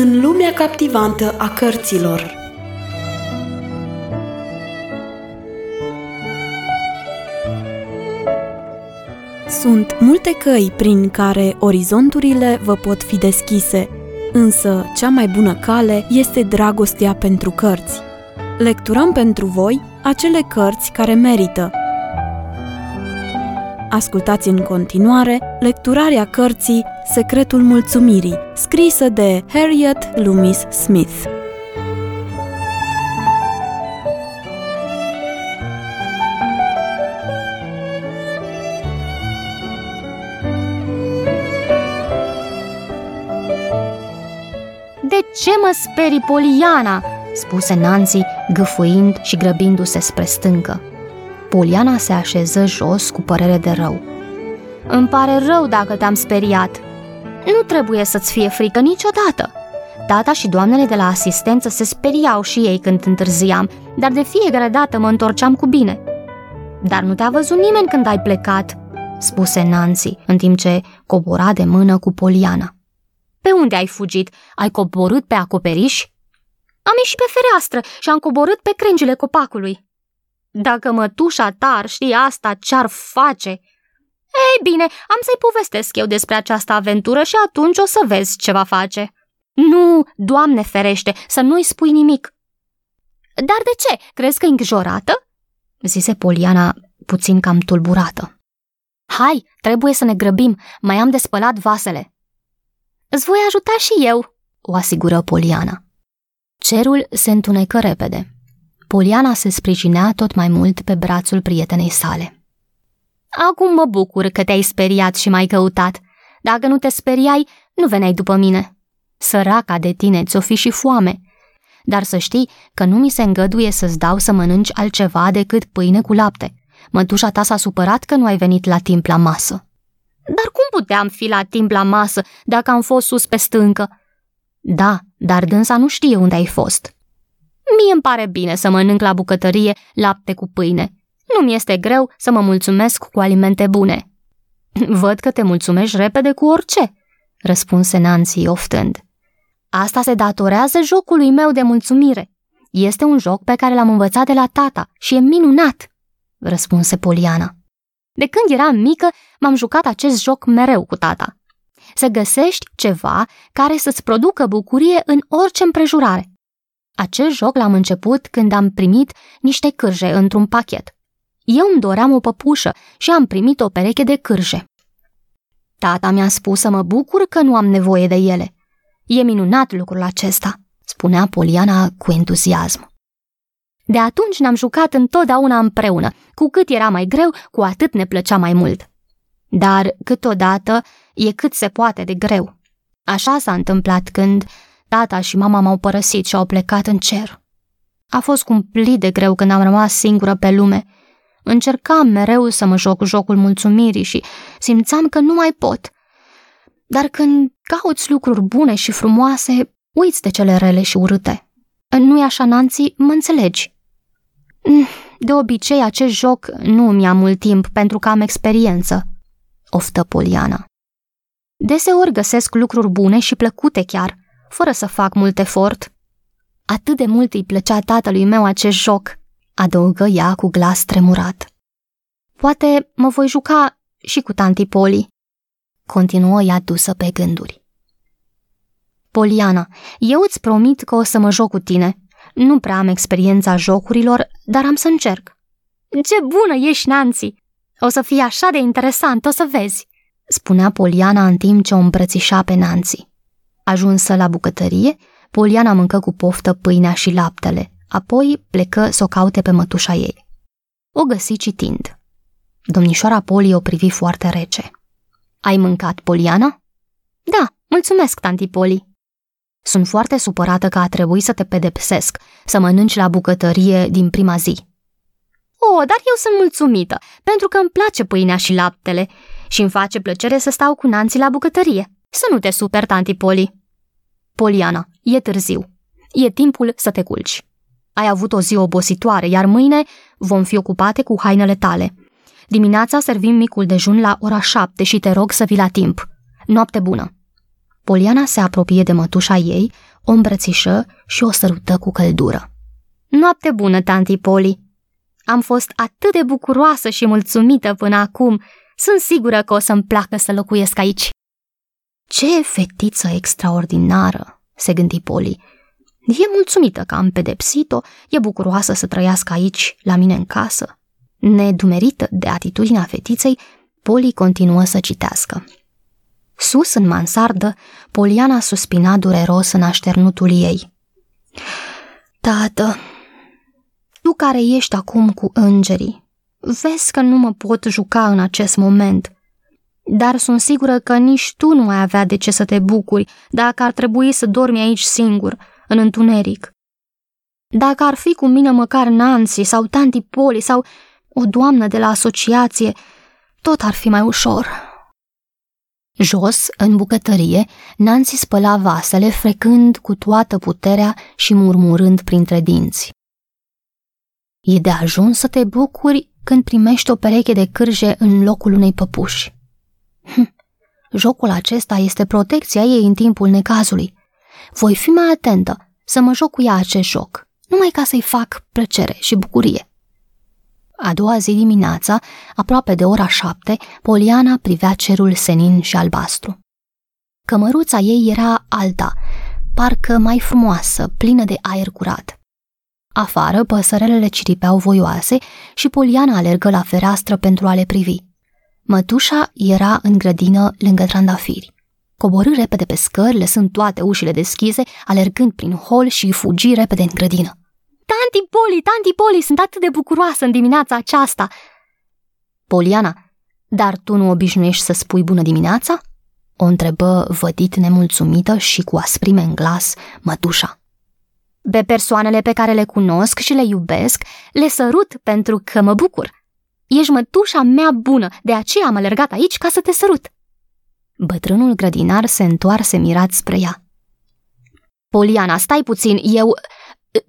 în lumea captivantă a cărților. Sunt multe căi prin care orizonturile vă pot fi deschise, însă cea mai bună cale este dragostea pentru cărți. Lecturăm pentru voi acele cărți care merită. Ascultați în continuare lecturarea cărții Secretul Mulțumirii, scrisă de Harriet Loomis Smith. De ce mă sperii, Poliana?" spuse Nancy, gâfâind și grăbindu-se spre stâncă. Poliana se așeză jos cu părere de rău. Îmi pare rău dacă te-am speriat. Nu trebuie să-ți fie frică niciodată. Tata și doamnele de la asistență se speriau și ei când întârziam, dar de fiecare dată mă întorceam cu bine. Dar nu te-a văzut nimeni când ai plecat, spuse Nancy, în timp ce cobora de mână cu Poliana. Pe unde ai fugit? Ai coborât pe acoperiș? Am ieșit pe fereastră și am coborât pe crengile copacului. Dacă mătușa ta ar ști asta, ce-ar face? Ei bine, am să-i povestesc eu despre această aventură și atunci o să vezi ce va face. Nu, Doamne ferește, să nu-i spui nimic. Dar de ce? Crezi că e îngrijorată? zise Poliana puțin cam tulburată. Hai, trebuie să ne grăbim, mai am de spălat vasele. Îți voi ajuta și eu, o asigură Poliana. Cerul se întunecă repede. Poliana se sprijinea tot mai mult pe brațul prietenei sale. Acum mă bucur că te-ai speriat și m-ai căutat. Dacă nu te speriai, nu veneai după mine. Săraca de tine, ți-o fi și foame. Dar să știi că nu mi se îngăduie să-ți dau să mănânci altceva decât pâine cu lapte. Mătușa ta s-a supărat că nu ai venit la timp la masă. Dar cum puteam fi la timp la masă dacă am fost sus pe stâncă? Da, dar dânsa nu știe unde ai fost. Mie îmi pare bine să mănânc la bucătărie lapte cu pâine. Nu mi este greu să mă mulțumesc cu alimente bune. Văd că te mulțumești repede cu orice, răspunse Nancy oftând. Asta se datorează jocului meu de mulțumire. Este un joc pe care l-am învățat de la tata și e minunat, răspunse Poliana. De când eram mică, m-am jucat acest joc mereu cu tata. Să găsești ceva care să-ți producă bucurie în orice împrejurare. Acest joc l-am început când am primit niște cârje într-un pachet. Eu îmi doream o păpușă și am primit o pereche de cârje. Tata mi-a spus să mă bucur că nu am nevoie de ele. E minunat lucrul acesta, spunea Poliana cu entuziasm. De atunci ne-am jucat întotdeauna împreună. Cu cât era mai greu, cu atât ne plăcea mai mult. Dar, câteodată, e cât se poate de greu. Așa s-a întâmplat când tata și mama m-au părăsit și au plecat în cer. A fost cumplit de greu când am rămas singură pe lume. Încercam mereu să mă joc jocul mulțumirii și simțeam că nu mai pot. Dar când cauți lucruri bune și frumoase, uiți de cele rele și urâte. Nu-i așa, Nancy? Mă înțelegi? Mm, de obicei, acest joc nu mi-a mult timp pentru că am experiență, oftă Poliana. Deseori găsesc lucruri bune și plăcute chiar, fără să fac mult efort. Atât de mult îi plăcea tatălui meu acest joc, adăugă ea cu glas tremurat. Poate mă voi juca și cu tanti Poli, continuă ea dusă pe gânduri. Poliana, eu îți promit că o să mă joc cu tine, nu prea am experiența jocurilor, dar am să încerc. Ce bună ești, Nancy! O să fie așa de interesant, o să vezi!" spunea Poliana în timp ce o îmbrățișa pe Nancy. Ajunsă la bucătărie, Poliana mâncă cu poftă pâinea și laptele, apoi plecă să o caute pe mătușa ei. O găsi citind. Domnișoara Poli o privi foarte rece. Ai mâncat, Poliana?" Da, mulțumesc, tanti Poli," Sunt foarte supărată că a trebuit să te pedepsesc, să mănânci la bucătărie din prima zi. O, dar eu sunt mulțumită, pentru că îmi place pâinea și laptele și îmi face plăcere să stau cu nanții la bucătărie. Să nu te super, tanti Poli. Poliana, e târziu. E timpul să te culci. Ai avut o zi obositoare, iar mâine vom fi ocupate cu hainele tale. Dimineața servim micul dejun la ora șapte și te rog să vii la timp. Noapte bună! Poliana se apropie de mătușa ei, o îmbrățișă și o sărută cu căldură. Noapte bună, tanti Poli! Am fost atât de bucuroasă și mulțumită până acum. Sunt sigură că o să-mi placă să locuiesc aici. Ce fetiță extraordinară, se gândi Poli. E mulțumită că am pedepsit-o, e bucuroasă să trăiască aici, la mine în casă. Nedumerită de atitudinea fetiței, Poli continuă să citească. Sus, în mansardă, Poliana suspina dureros în așternutul ei. Tată, tu care ești acum cu îngerii, vezi că nu mă pot juca în acest moment, dar sunt sigură că nici tu nu ai avea de ce să te bucuri dacă ar trebui să dormi aici singur, în întuneric. Dacă ar fi cu mine măcar Nancy sau tanti Poli sau o doamnă de la asociație, tot ar fi mai ușor. Jos, în bucătărie, Nancy spăla vasele, frecând cu toată puterea și murmurând printre dinți. E de ajuns să te bucuri când primești o pereche de cârje în locul unei păpuși. Hm, jocul acesta este protecția ei în timpul necazului. Voi fi mai atentă să mă joc cu ea acest joc, numai ca să-i fac plăcere și bucurie. A doua zi dimineața, aproape de ora șapte, Poliana privea cerul senin și albastru. Cămăruța ei era alta, parcă mai frumoasă, plină de aer curat. Afară, păsărelele ciripeau voioase și Poliana alergă la fereastră pentru a le privi. Mătușa era în grădină lângă trandafiri. Coborâ repede pe scări, lăsând toate ușile deschise, alergând prin hol și fugi repede în grădină. Tanti Poli, tanti Poli, sunt atât de bucuroasă în dimineața aceasta! Poliana, dar tu nu obișnuiești să spui bună dimineața? O întrebă vădit nemulțumită și cu asprime în glas mătușa. Pe persoanele pe care le cunosc și le iubesc, le sărut pentru că mă bucur. Ești mătușa mea bună, de aceea am alergat aici ca să te sărut. Bătrânul grădinar se întoarse mirat spre ea. Poliana, stai puțin, eu...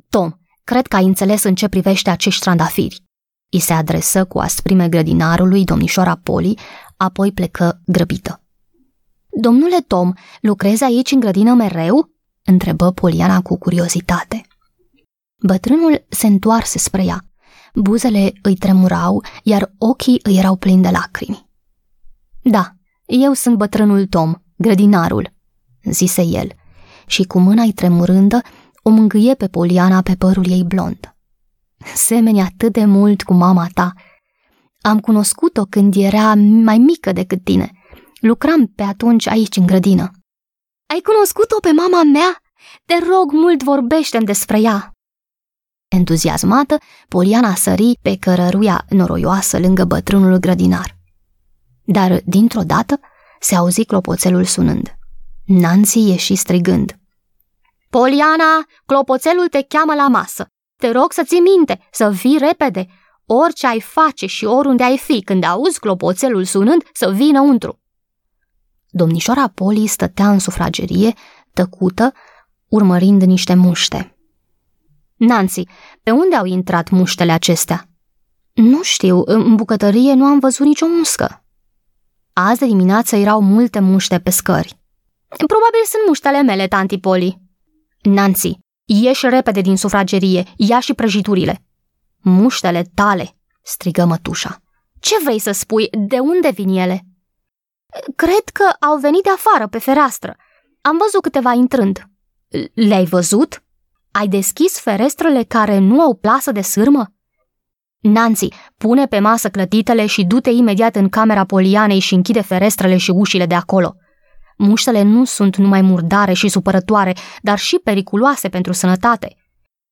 Tom, cred că ai înțeles în ce privește acești trandafiri. I se adresă cu asprime grădinarului domnișoara Poli, apoi plecă grăbită. Domnule Tom, lucrezi aici în grădină mereu? întrebă Poliana cu curiozitate. Bătrânul se întoarse spre ea. Buzele îi tremurau, iar ochii îi erau plini de lacrimi. Da, eu sunt bătrânul Tom, grădinarul, zise el, și cu mâna îi tremurândă o mângâie pe Poliana pe părul ei blond. Semeni atât de mult cu mama ta. Am cunoscut-o când era mai mică decât tine. Lucram pe atunci aici în grădină. Ai cunoscut-o pe mama mea? Te rog mult, vorbește despre ea. Entuziasmată, Poliana sări pe cărăruia noroioasă lângă bătrânul grădinar. Dar, dintr-o dată, se auzi clopoțelul sunând. Nancy ieși strigând. Poliana, clopoțelul te cheamă la masă. Te rog să ții minte, să vii repede. Orice ai face și oriunde ai fi, când auzi clopoțelul sunând, să vii înăuntru. Domnișoara Poli stătea în sufragerie, tăcută, urmărind niște muște. Nancy, pe unde au intrat muștele acestea? Nu știu, în bucătărie nu am văzut nicio muscă. Azi de dimineață erau multe muște pe scări. Probabil sunt muștele mele, tanti Poli. Nancy, ieși repede din sufragerie, ia și prăjiturile. Muștele tale, strigă mătușa. Ce vrei să spui? De unde vin ele? Cred că au venit de afară, pe fereastră. Am văzut câteva intrând. Le-ai văzut? Ai deschis ferestrele care nu au plasă de sârmă? Nancy, pune pe masă clătitele și du-te imediat în camera Polianei și închide ferestrele și ușile de acolo. Muștele nu sunt numai murdare și supărătoare, dar și periculoase pentru sănătate.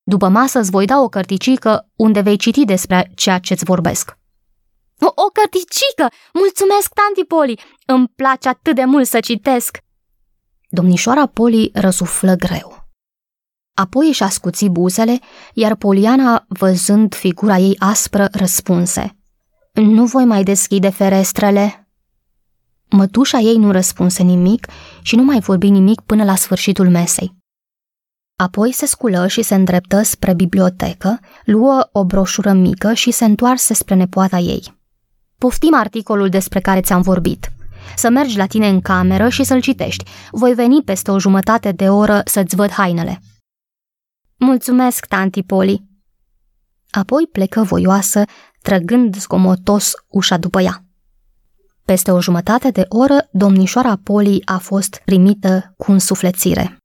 După masă îți voi da o cărticică unde vei citi despre ceea ce-ți vorbesc. O, o cărticică! Mulțumesc, tanti Poli! Îmi place atât de mult să citesc! Domnișoara Poli răsuflă greu. Apoi își ascuți buzele, iar Poliana, văzând figura ei aspră, răspunse. Nu voi mai deschide ferestrele. Mătușa ei nu răspunse nimic și nu mai vorbi nimic până la sfârșitul mesei. Apoi se sculă și se îndreptă spre bibliotecă, luă o broșură mică și se întoarse spre nepoata ei. Poftim articolul despre care ți-am vorbit. Să mergi la tine în cameră și să-l citești. Voi veni peste o jumătate de oră să-ți văd hainele. Mulțumesc, tanti Poli. Apoi plecă voioasă, trăgând zgomotos ușa după ea. Peste o jumătate de oră, domnișoara Poli a fost primită cu însuflețire.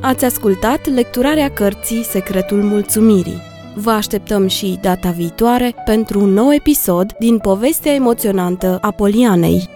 Ați ascultat lecturarea cărții Secretul Mulțumirii. Vă așteptăm și data viitoare pentru un nou episod din povestea emoționantă a Polianei.